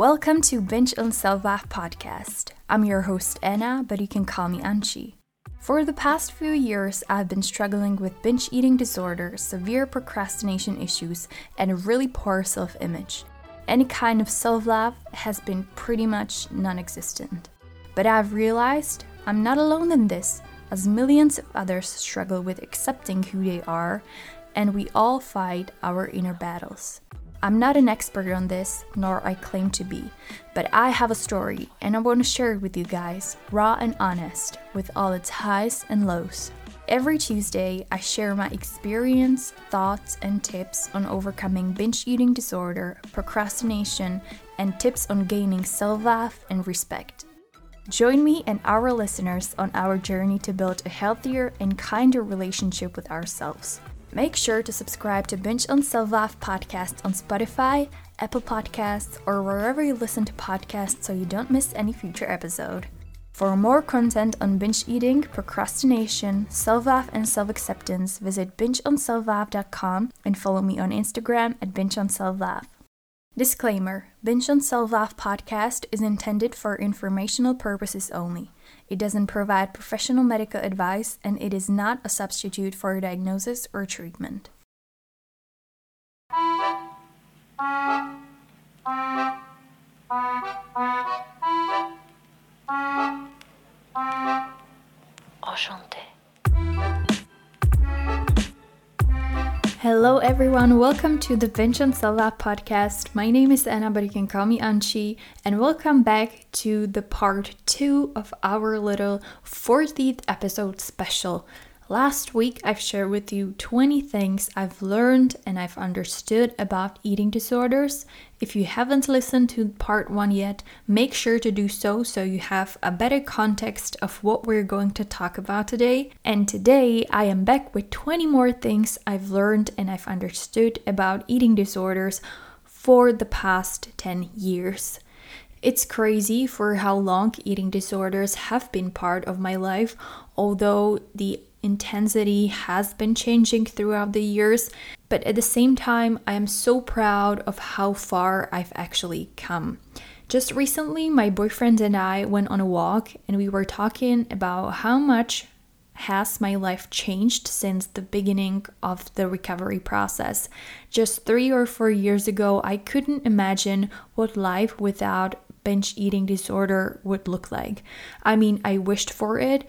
Welcome to Binge on Self-Love podcast. I'm your host Anna, but you can call me Anchi. For the past few years, I've been struggling with binge eating disorder, severe procrastination issues, and a really poor self image. Any kind of self love has been pretty much non existent. But I've realized I'm not alone in this, as millions of others struggle with accepting who they are, and we all fight our inner battles. I'm not an expert on this, nor I claim to be, but I have a story and I want to share it with you guys, raw and honest, with all its highs and lows. Every Tuesday, I share my experience, thoughts, and tips on overcoming binge eating disorder, procrastination, and tips on gaining self love and respect. Join me and our listeners on our journey to build a healthier and kinder relationship with ourselves. Make sure to subscribe to Binge on Love podcast on Spotify, Apple Podcasts, or wherever you listen to podcasts so you don't miss any future episode. For more content on binge eating, procrastination, self love, and self acceptance, visit bingeonselflove.com and follow me on Instagram at bingeonselflove. Disclaimer Binge on Self Love podcast is intended for informational purposes only. It doesn't provide professional medical advice and it is not a substitute for a diagnosis or treatment. Enchanté. Hello, everyone. Welcome to the Self-Love podcast. My name is Anna, but you can call me Anchi, and welcome back to the part two of our little 40th episode special. Last week, I've shared with you 20 things I've learned and I've understood about eating disorders. If you haven't listened to part one yet, make sure to do so so you have a better context of what we're going to talk about today. And today, I am back with 20 more things I've learned and I've understood about eating disorders for the past 10 years. It's crazy for how long eating disorders have been part of my life, although the intensity has been changing throughout the years, but at the same time, I am so proud of how far I've actually come. Just recently, my boyfriend and I went on a walk and we were talking about how much has my life changed since the beginning of the recovery process. Just 3 or 4 years ago, I couldn't imagine what life without binge eating disorder would look like. I mean, I wished for it,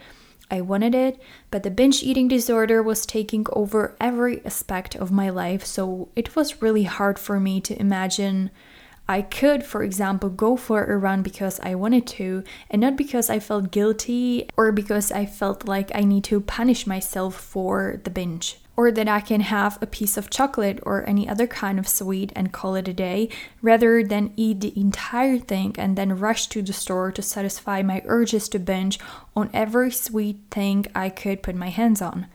I wanted it, but the binge eating disorder was taking over every aspect of my life, so it was really hard for me to imagine I could, for example, go for a run because I wanted to, and not because I felt guilty or because I felt like I need to punish myself for the binge or that I can have a piece of chocolate or any other kind of sweet and call it a day, rather than eat the entire thing and then rush to the store to satisfy my urges to binge on every sweet thing I could put my hands on.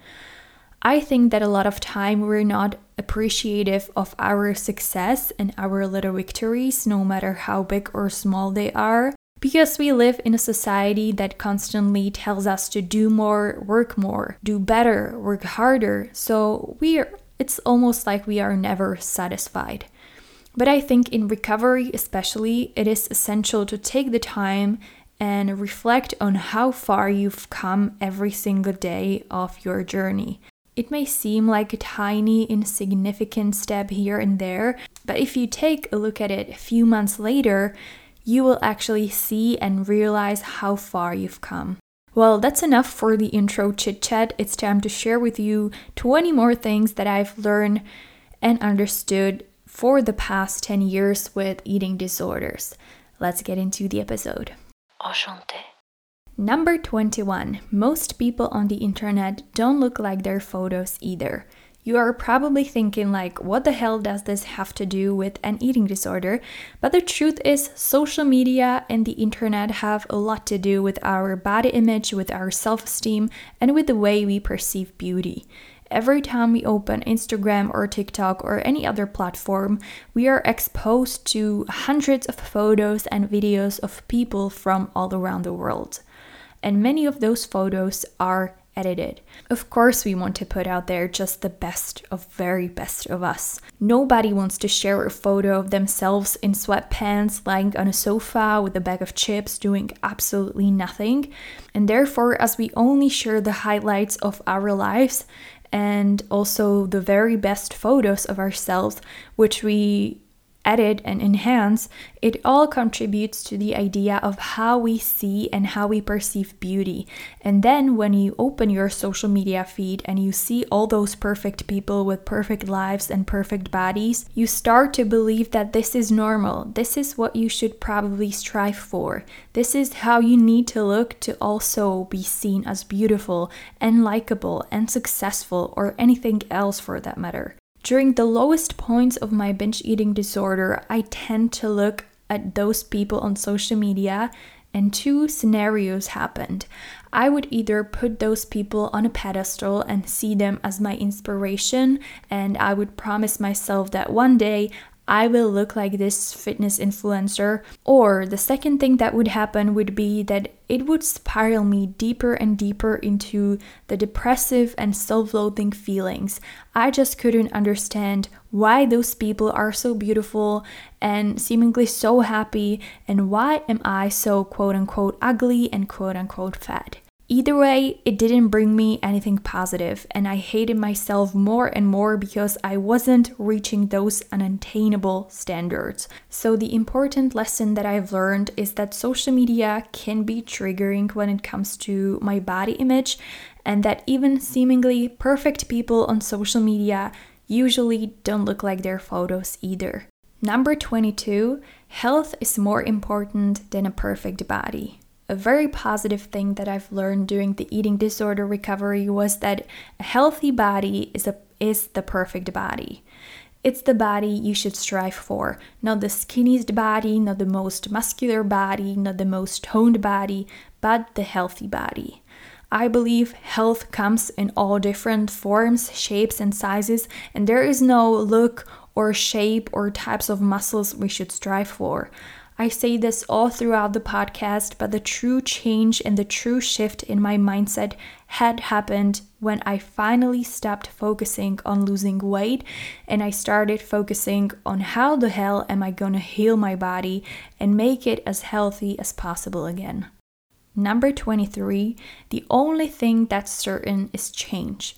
I think that a lot of time we're not appreciative of our success and our little victories, no matter how big or small they are, because we live in a society that constantly tells us to do more, work more, do better, work harder. So we're it's almost like we are never satisfied. But I think in recovery, especially, it is essential to take the time and reflect on how far you've come every single day of your journey. It may seem like a tiny, insignificant step here and there, but if you take a look at it a few months later, you will actually see and realize how far you've come. Well, that's enough for the intro chit chat. It's time to share with you 20 more things that I've learned and understood for the past 10 years with eating disorders. Let's get into the episode. Enchanté. Number 21. Most people on the internet don't look like their photos either. You are probably thinking, like, what the hell does this have to do with an eating disorder? But the truth is, social media and the internet have a lot to do with our body image, with our self esteem, and with the way we perceive beauty. Every time we open Instagram or TikTok or any other platform, we are exposed to hundreds of photos and videos of people from all around the world. And many of those photos are edited. Of course, we want to put out there just the best of very best of us. Nobody wants to share a photo of themselves in sweatpants lying on a sofa with a bag of chips doing absolutely nothing. And therefore, as we only share the highlights of our lives, and also the very best photos of ourselves, which we edit and enhance, it all contributes to the idea of how we see and how we perceive beauty. And then when you open your social media feed and you see all those perfect people with perfect lives and perfect bodies, you start to believe that this is normal. This is what you should probably strive for. This is how you need to look to also be seen as beautiful and likable and successful or anything else for that matter. During the lowest points of my binge eating disorder, I tend to look at those people on social media, and two scenarios happened. I would either put those people on a pedestal and see them as my inspiration, and I would promise myself that one day I will look like this fitness influencer. Or the second thing that would happen would be that it would spiral me deeper and deeper into the depressive and self loathing feelings. I just couldn't understand why those people are so beautiful and seemingly so happy, and why am I so quote unquote ugly and quote unquote fat. Either way, it didn't bring me anything positive, and I hated myself more and more because I wasn't reaching those unattainable standards. So, the important lesson that I've learned is that social media can be triggering when it comes to my body image, and that even seemingly perfect people on social media usually don't look like their photos either. Number 22 health is more important than a perfect body a very positive thing that I've learned during the eating disorder recovery was that a healthy body is a is the perfect body. It's the body you should strive for, not the skinniest body, not the most muscular body, not the most toned body, but the healthy body. I believe health comes in all different forms, shapes, and sizes, and there is no look or shape or types of muscles we should strive for. I say this all throughout the podcast, but the true change and the true shift in my mindset had happened when I finally stopped focusing on losing weight and I started focusing on how the hell am I going to heal my body and make it as healthy as possible again. Number 23, the only thing that's certain is change.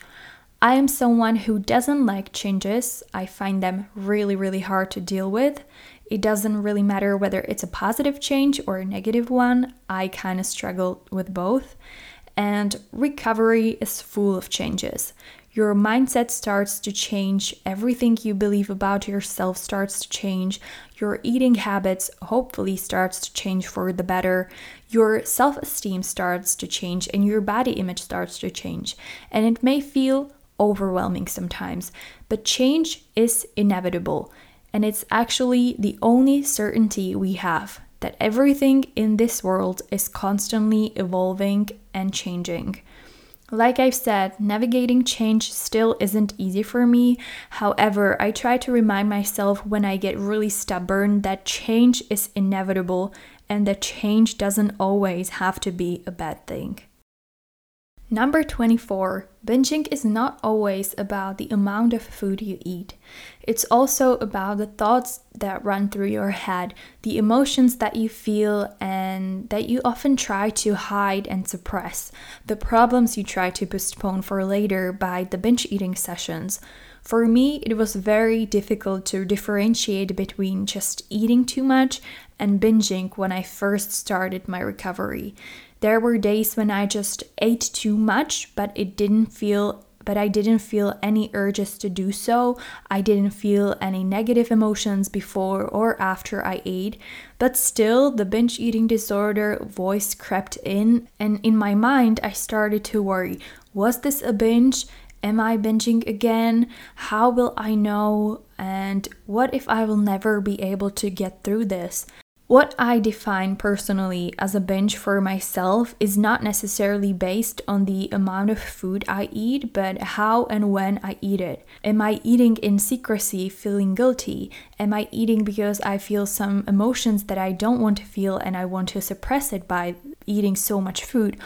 I am someone who doesn't like changes. I find them really, really hard to deal with. It doesn't really matter whether it's a positive change or a negative one. I kind of struggle with both. And recovery is full of changes. Your mindset starts to change, everything you believe about yourself starts to change, your eating habits hopefully starts to change for the better, your self-esteem starts to change and your body image starts to change. And it may feel overwhelming sometimes, but change is inevitable. And it's actually the only certainty we have that everything in this world is constantly evolving and changing. Like I've said, navigating change still isn't easy for me. However, I try to remind myself when I get really stubborn that change is inevitable and that change doesn't always have to be a bad thing. Number 24 Binging is not always about the amount of food you eat. It's also about the thoughts that run through your head, the emotions that you feel and that you often try to hide and suppress, the problems you try to postpone for later by the binge eating sessions. For me, it was very difficult to differentiate between just eating too much and binging when I first started my recovery. There were days when I just ate too much, but it didn't feel but I didn't feel any urges to do so. I didn't feel any negative emotions before or after I ate. But still, the binge eating disorder voice crept in, and in my mind, I started to worry was this a binge? Am I binging again? How will I know? And what if I will never be able to get through this? What I define personally as a binge for myself is not necessarily based on the amount of food I eat, but how and when I eat it. Am I eating in secrecy, feeling guilty? Am I eating because I feel some emotions that I don't want to feel and I want to suppress it by eating so much food?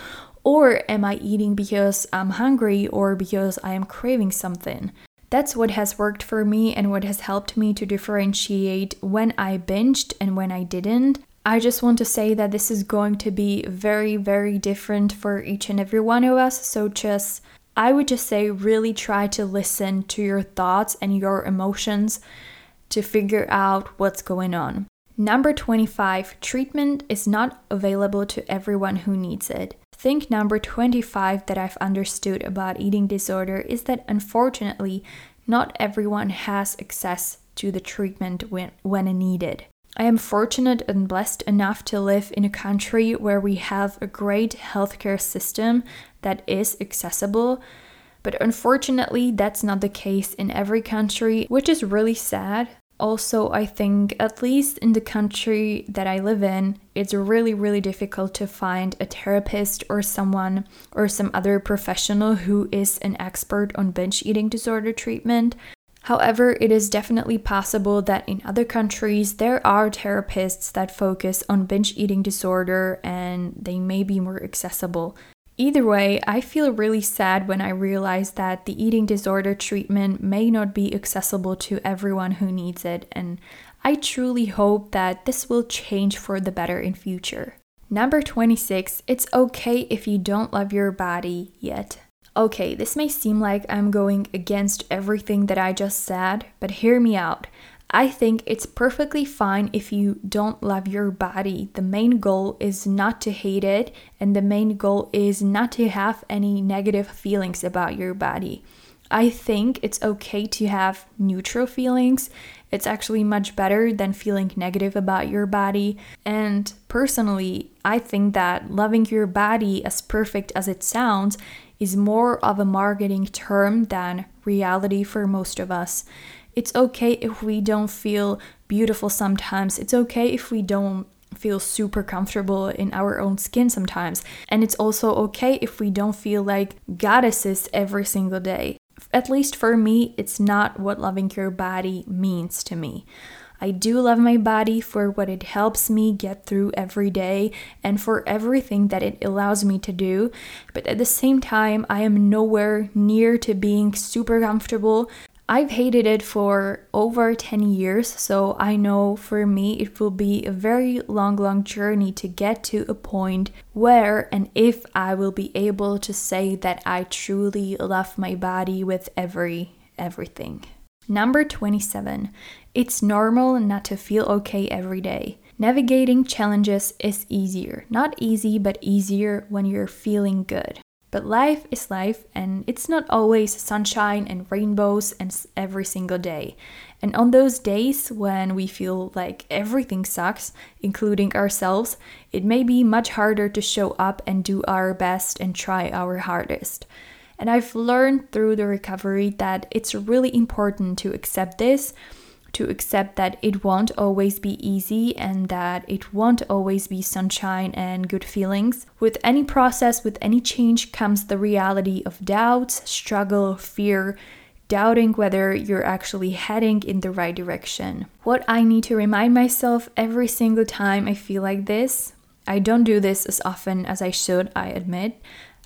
Or am I eating because I'm hungry or because I am craving something? That's what has worked for me and what has helped me to differentiate when I binged and when I didn't. I just want to say that this is going to be very, very different for each and every one of us. So just, I would just say, really try to listen to your thoughts and your emotions to figure out what's going on. Number 25 treatment is not available to everyone who needs it. Think number 25 that I've understood about eating disorder is that unfortunately, not everyone has access to the treatment when, when needed. I am fortunate and blessed enough to live in a country where we have a great healthcare system that is accessible. But unfortunately, that's not the case in every country, which is really sad. Also, I think, at least in the country that I live in, it's really, really difficult to find a therapist or someone or some other professional who is an expert on binge eating disorder treatment. However, it is definitely possible that in other countries there are therapists that focus on binge eating disorder and they may be more accessible. Either way, I feel really sad when I realize that the eating disorder treatment may not be accessible to everyone who needs it, and I truly hope that this will change for the better in future. Number 26, it's okay if you don't love your body yet. Okay, this may seem like I'm going against everything that I just said, but hear me out. I think it's perfectly fine if you don't love your body. The main goal is not to hate it, and the main goal is not to have any negative feelings about your body. I think it's okay to have neutral feelings. It's actually much better than feeling negative about your body. And personally, I think that loving your body, as perfect as it sounds, is more of a marketing term than reality for most of us. It's okay if we don't feel beautiful sometimes. It's okay if we don't feel super comfortable in our own skin sometimes. And it's also okay if we don't feel like goddesses every single day. At least for me, it's not what loving your body means to me. I do love my body for what it helps me get through every day and for everything that it allows me to do. But at the same time, I am nowhere near to being super comfortable. I've hated it for over 10 years, so I know for me it will be a very long, long journey to get to a point where and if I will be able to say that I truly love my body with every everything. Number 27. It's normal not to feel okay every day. Navigating challenges is easier. Not easy, but easier when you're feeling good. But life is life, and it's not always sunshine and rainbows and every single day. And on those days when we feel like everything sucks, including ourselves, it may be much harder to show up and do our best and try our hardest. And I've learned through the recovery that it's really important to accept this, to accept that it won't always be easy and that it won't always be sunshine and good feelings. With any process, with any change, comes the reality of doubts, struggle, fear. Doubting whether you're actually heading in the right direction. What I need to remind myself every single time I feel like this, I don't do this as often as I should, I admit,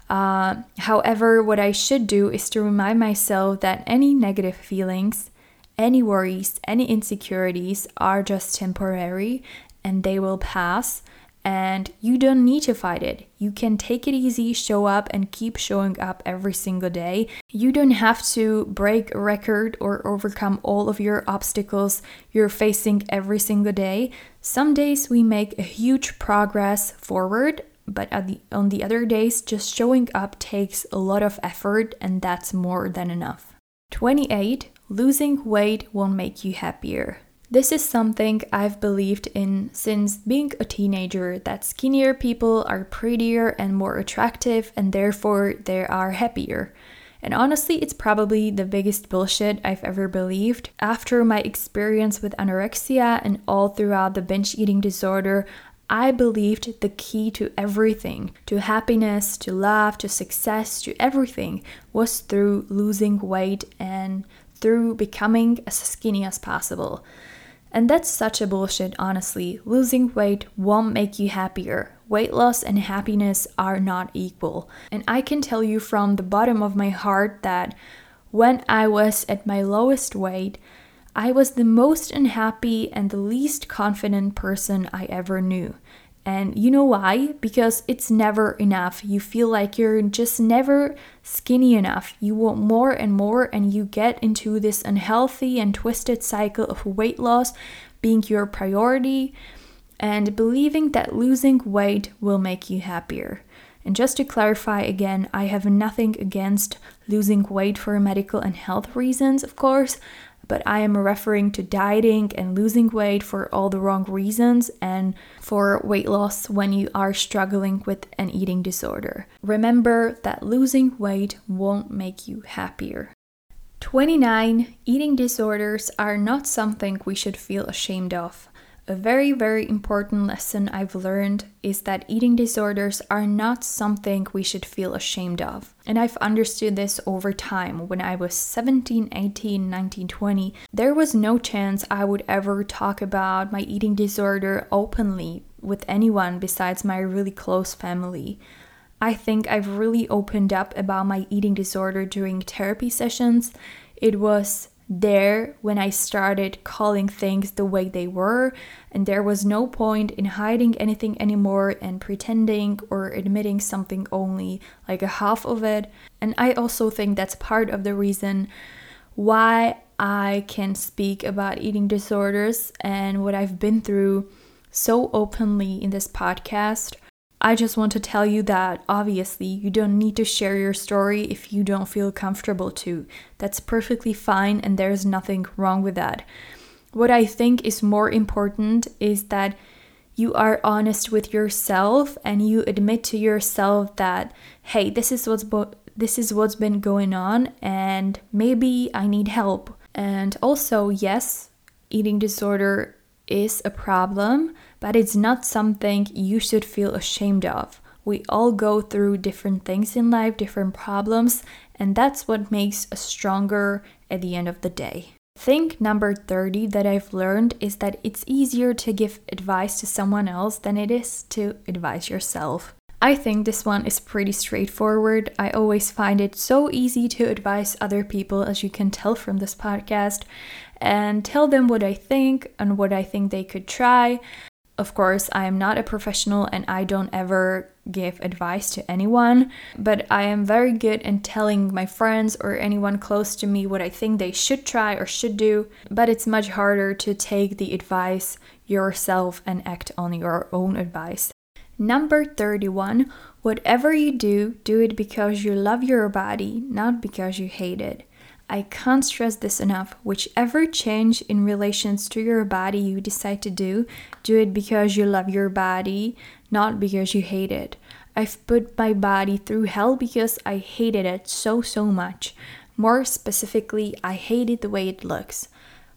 uh, however, what I should do is to remind myself that any negative feelings, any worries, any insecurities are just temporary and they will pass. And you don't need to fight it. You can take it easy, show up, and keep showing up every single day. You don't have to break a record or overcome all of your obstacles you're facing every single day. Some days we make a huge progress forward, but the, on the other days, just showing up takes a lot of effort, and that's more than enough. 28. Losing weight won't make you happier. This is something I've believed in since being a teenager that skinnier people are prettier and more attractive, and therefore they are happier. And honestly, it's probably the biggest bullshit I've ever believed. After my experience with anorexia and all throughout the binge eating disorder, I believed the key to everything, to happiness, to love, to success, to everything, was through losing weight and through becoming as skinny as possible. And that's such a bullshit, honestly. Losing weight won't make you happier. weight loss and happiness are not equal. And I can tell you from the bottom of my heart that when I was at my lowest weight, I was the most unhappy and the least confident person I ever knew. And you know why? Because it's never enough. You feel like you're just never skinny enough. You want more and more, and you get into this unhealthy and twisted cycle of weight loss being your priority and believing that losing weight will make you happier. And just to clarify again, I have nothing against losing weight for medical and health reasons, of course but I am referring to dieting and losing weight for all the wrong reasons and for weight loss when you are struggling with an eating disorder. Remember that losing weight won't make you happier. 29. Eating disorders are not something we should feel ashamed of. A very, very important lesson I've learned is that eating disorders are not something we should feel ashamed of. And I've understood this over time. When I was 17, 18, 19, 20, there was no chance I would ever talk about my eating disorder openly with anyone besides my really close family. I think I've really opened up about my eating disorder during therapy sessions. It was there when I started calling things the way they were, and there was no point in hiding anything anymore and pretending or admitting something only like a half of it. And I also think that's part of the reason why I can speak about eating disorders and what I've been through so openly in this podcast I just want to tell you that obviously you don't need to share your story if you don't feel comfortable to. That's perfectly fine and there's nothing wrong with that. What I think is more important is that you are honest with yourself and you admit to yourself that hey, this is what's bo- this is what's been going on and maybe I need help. And also, yes, eating disorder is a problem but it's not something you should feel ashamed of. We all go through different things in life, different problems, and that's what makes us stronger at the end of the day. Think number 30 that I've learned is that it's easier to give advice to someone else than it is to advise yourself. I think this one is pretty straightforward. I always find it so easy to advise other people, as you can tell from this podcast, and tell them what I think and what I think they could try. Of course, I am not a professional and I don't ever give advice to anyone, but I am very good in telling my friends or anyone close to me what I think they should try or should do, but it's much harder to take the advice yourself and act on your own advice. Number 31 Whatever you do, do it because you love your body, not because you hate it. I can't stress this enough. Whichever change in relations to your body you decide to do, do it because you love your body, not because you hate it. I've put my body through hell because I hated it so, so much. More specifically, I hated the way it looks.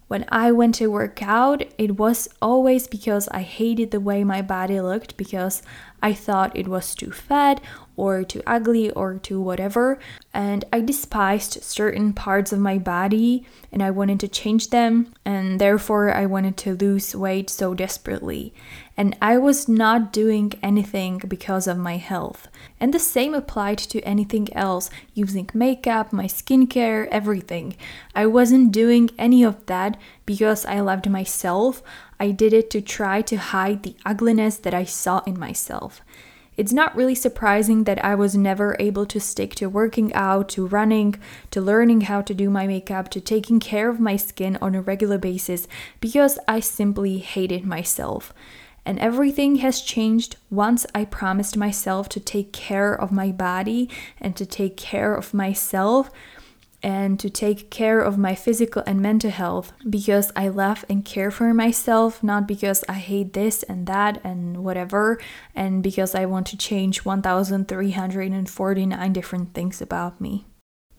When I went to work out, it was always because I hated the way my body looked because I thought it was too fat or too ugly or too whatever. And I despised certain parts of my body and I wanted to change them. And therefore, I wanted to lose weight so desperately. And I was not doing anything because of my health. And the same applied to anything else using makeup, my skincare, everything. I wasn't doing any of that because I loved myself. I did it to try to hide the ugliness that I saw in myself. It's not really surprising that I was never able to stick to working out, to running, to learning how to do my makeup, to taking care of my skin on a regular basis because I simply hated myself. And everything has changed once I promised myself to take care of my body and to take care of myself and to take care of my physical and mental health because I love and care for myself, not because I hate this and that and whatever, and because I want to change 1,349 different things about me.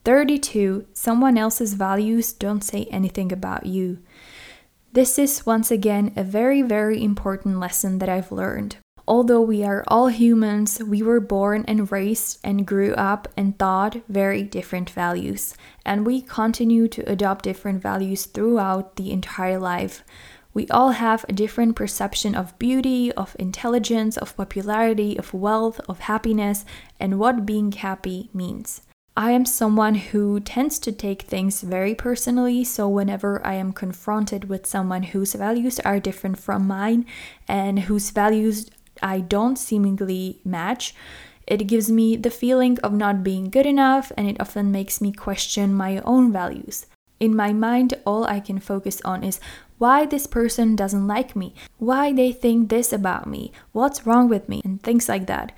32. Someone else's values don't say anything about you. This is once again a very, very important lesson that I've learned. Although we are all humans, we were born and raised and grew up and thought very different values, and we continue to adopt different values throughout the entire life. We all have a different perception of beauty, of intelligence, of popularity, of wealth, of happiness, and what being happy means. I am someone who tends to take things very personally, so whenever I am confronted with someone whose values are different from mine and whose values I don't seemingly match, it gives me the feeling of not being good enough and it often makes me question my own values. In my mind, all I can focus on is why this person doesn't like me, why they think this about me, what's wrong with me, and things like that.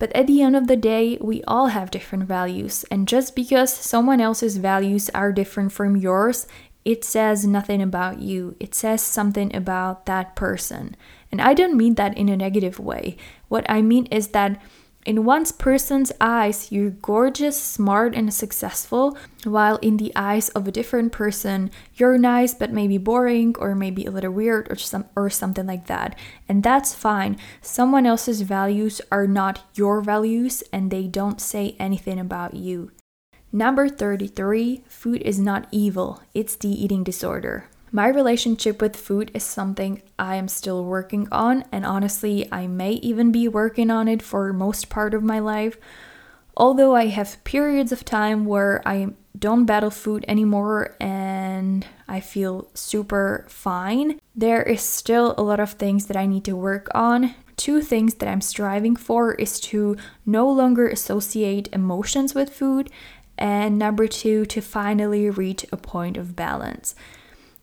But at the end of the day, we all have different values, and just because someone else's values are different from yours, it says nothing about you. It says something about that person. And I don't mean that in a negative way. What I mean is that in one person's eyes, you're gorgeous, smart, and successful, while in the eyes of a different person, you're nice but maybe boring or maybe a little weird or some or something like that. And that's fine. Someone else's values are not your values and they don't say anything about you. Number 33, food is not evil, it's the eating disorder. My relationship with food is something I am still working on, and honestly, I may even be working on it for most part of my life. Although I have periods of time where I don't battle food anymore and I feel super fine, there is still a lot of things that I need to work on. Two things that I'm striving for is to no longer associate emotions with food, and number two, to finally reach a point of balance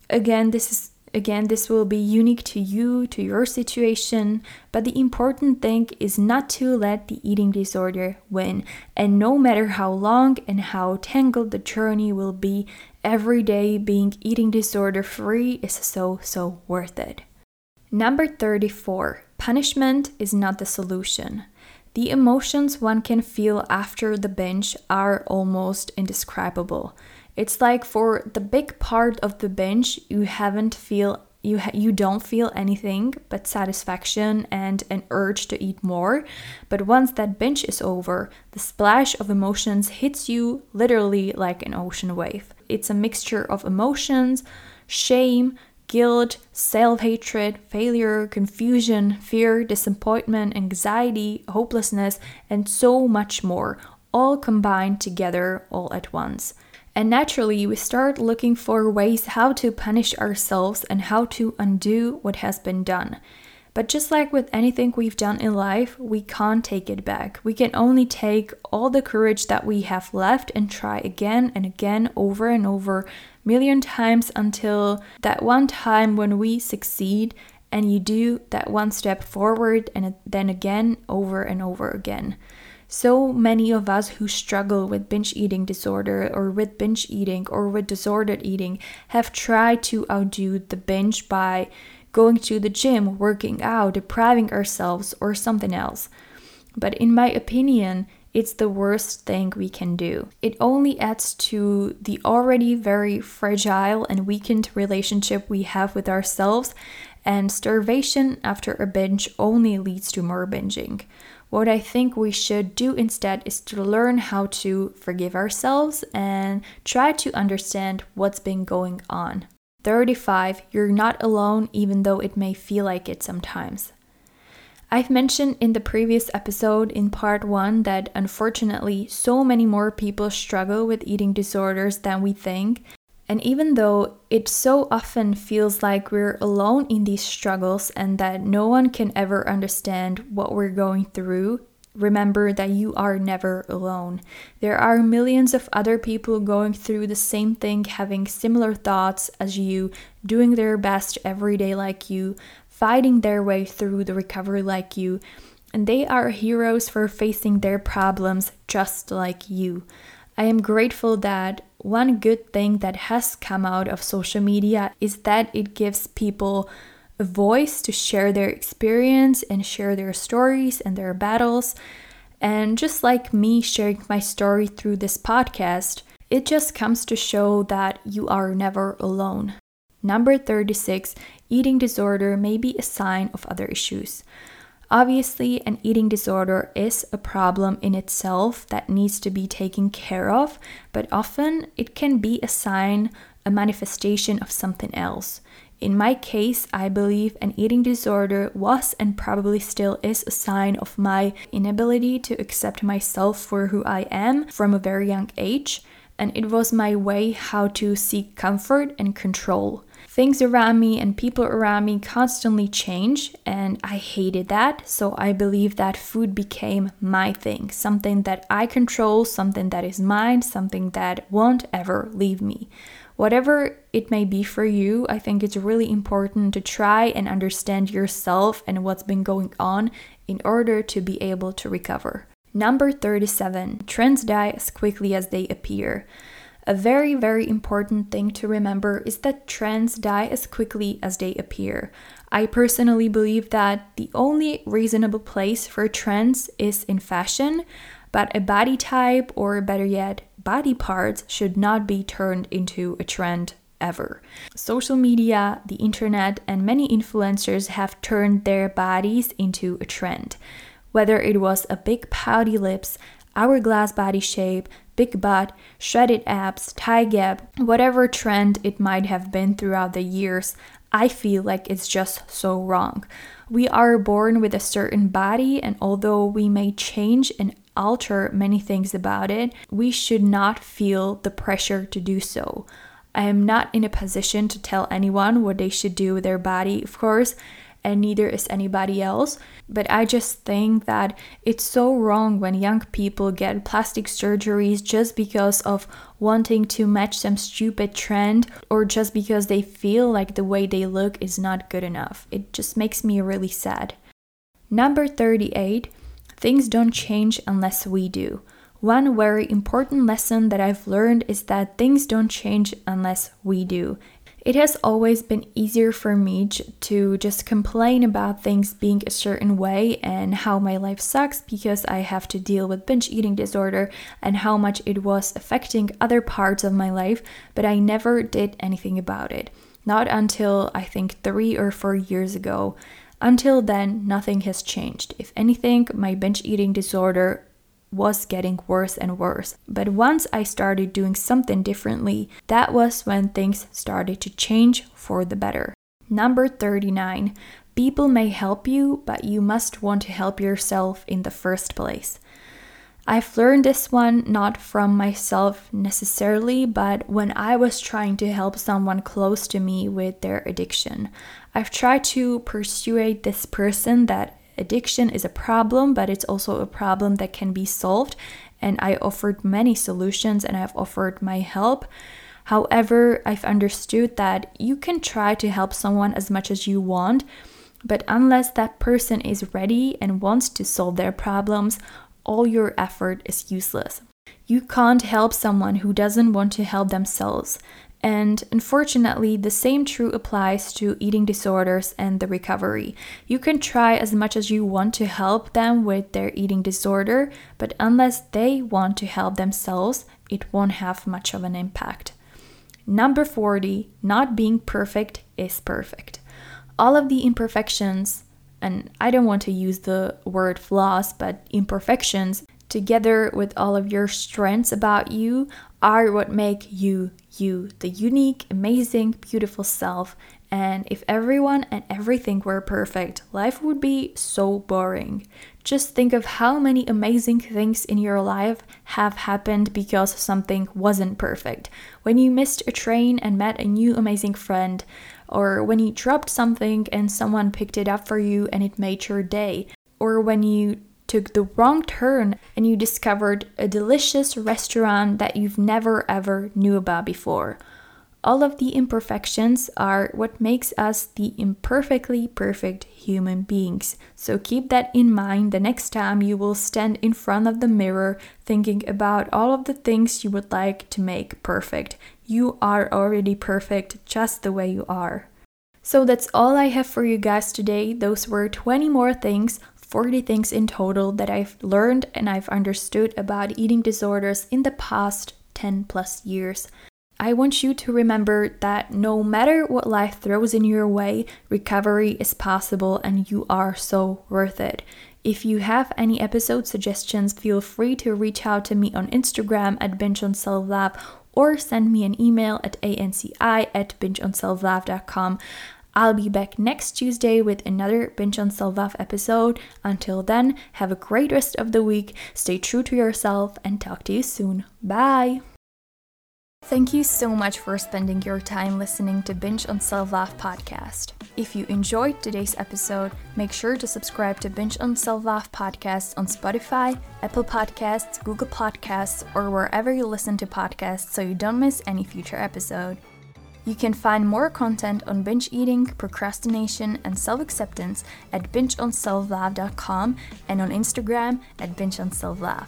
again this is again this will be unique to you to your situation but the important thing is not to let the eating disorder win. And no matter how long and how tangled the journey will be every day being eating disorder free is so so worth it. Number 34 punishment is not the solution. The emotions one can feel after the binge are almost indescribable it's like for the big part of the binge, you haven't feel you ha- you don't feel anything but satisfaction and an urge to eat more. But once that binge is over, the splash of emotions hits you literally like an ocean wave. It's a mixture of emotions, shame, guilt, self hatred, failure, confusion, fear, disappointment, anxiety, hopelessness, and so much more, all combined together all at once. And naturally, we start looking for ways how to punish ourselves and how to undo what has been done. But just like with anything we've done in life, we can't take it back. We can only take all the courage that we have left and try again and again over and over, million times until that one time when we succeed and you do that one step forward and then again over and over again. So many of us who struggle with binge eating disorder or with binge eating or with disordered eating have tried to outdo the binge by going to the gym, working out, depriving ourselves, or something else. But in my opinion, it's the worst thing we can do. It only adds to the already very fragile and weakened relationship we have with ourselves, and starvation after a binge only leads to more binging. What I think we should do instead is to learn how to forgive ourselves and try to understand what's been going on. 35. You're not alone, even though it may feel like it sometimes. I've mentioned in the previous episode in part 1 that unfortunately so many more people struggle with eating disorders than we think, and even though it so often feels like we're alone in these struggles and that no one can ever understand what we're going through, remember that you are never alone. There are millions of other people going through the same thing, having similar thoughts as you, doing their best every day like you, fighting their way through the recovery like you, and they are heroes for facing their problems just like you. I am grateful that one good thing that has come out of social media is that it gives people a voice to share their experience and share their stories and their battles. And just like me sharing my story through this podcast, it just comes to show that you are never alone. Number 36 Eating disorder may be a sign of other issues. Obviously, an eating disorder is a problem in itself that needs to be taken care of, but often it can be a sign, a manifestation of something else. In my case, I believe an eating disorder was and probably still is a sign of my inability to accept myself for who I am from a very young age, and it was my way how to seek comfort and control. Things around me and people around me constantly change, and I hated that. So I believe that food became my thing something that I control, something that is mine, something that won't ever leave me. Whatever it may be for you, I think it's really important to try and understand yourself and what's been going on in order to be able to recover. Number 37 Trends die as quickly as they appear. A very, very important thing to remember is that trends die as quickly as they appear. I personally believe that the only reasonable place for trends is in fashion, but a body type, or better yet, body parts, should not be turned into a trend ever. Social media, the internet, and many influencers have turned their bodies into a trend. Whether it was a big pouty lips, hourglass body shape, big butt, shredded abs, thigh gap, whatever trend it might have been throughout the years, I feel like it's just so wrong. We are born with a certain body, and although we may change and alter many things about it, we should not feel the pressure to do so. I am not in a position to tell anyone what they should do with their body, of course, and neither is anybody else. But I just think that it's so wrong when young people get plastic surgeries just because of wanting to match some stupid trend or just because they feel like the way they look is not good enough. It just makes me really sad. Number 38 Things don't change unless we do. One very important lesson that I've learned is that things don't change unless we do. It has always been easier for me to just complain about things being a certain way and how my life sucks because I have to deal with binge eating disorder and how much it was affecting other parts of my life, but I never did anything about it. Not until I think three or four years ago. Until then, nothing has changed. If anything, my binge eating disorder was getting worse and worse. But once I started doing something differently, that was when things started to change for the better. Number 39 People may help you, but you must want to help yourself in the first place. I've learned this one not from myself necessarily, but when I was trying to help someone close to me with their addiction. I've tried to persuade this person that addiction is a problem, but it's also a problem that can be solved. And I offered many solutions and I've offered my help. However, I've understood that you can try to help someone as much as you want, but unless that person is ready and wants to solve their problems, all your effort is useless. You can't help someone who doesn't want to help themselves. And unfortunately, the same true applies to eating disorders and the recovery. You can try as much as you want to help them with their eating disorder, but unless they want to help themselves, it won't have much of an impact. Number 40, not being perfect is perfect. All of the imperfections, and I don't want to use the word flaws, but imperfections, together with all of your strengths about you, are what make you you, the unique, amazing, beautiful self. And if everyone and everything were perfect, life would be so boring. Just think of how many amazing things in your life have happened because something wasn't perfect. When you missed a train and met a new amazing friend, or when you dropped something and someone picked it up for you and it made your day, or when you took the wrong turn and you discovered a delicious restaurant that you've never ever knew about before. All of the imperfections are what makes us the imperfectly perfect human beings. So keep that in mind the next time you will stand in front of the mirror thinking about all of the things you would like to make perfect. You are already perfect just the way you are. So that's all I have for you guys today. Those were 20 more things 40 things in total that I've learned and I've understood about eating disorders in the past 10 plus years. I want you to remember that no matter what life throws in your way, recovery is possible and you are so worth it. If you have any episode suggestions, feel free to reach out to me on Instagram at Binge on Self Love or send me an email at anci at bingeonselflove.com. I'll be back next Tuesday with another Binge on Love episode. Until then, have a great rest of the week, stay true to yourself, and talk to you soon. Bye! Thank you so much for spending your time listening to Binge on Self Love podcast. If you enjoyed today's episode, make sure to subscribe to Binge on Self Love podcast on Spotify, Apple Podcasts, Google Podcasts, or wherever you listen to podcasts so you don't miss any future episode. You can find more content on binge eating, procrastination, and self acceptance at bingeonselflove.com and on Instagram at bingeonselflove.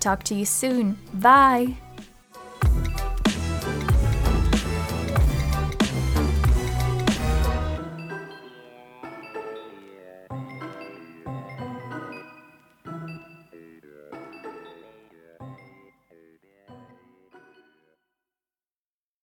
Talk to you soon. Bye!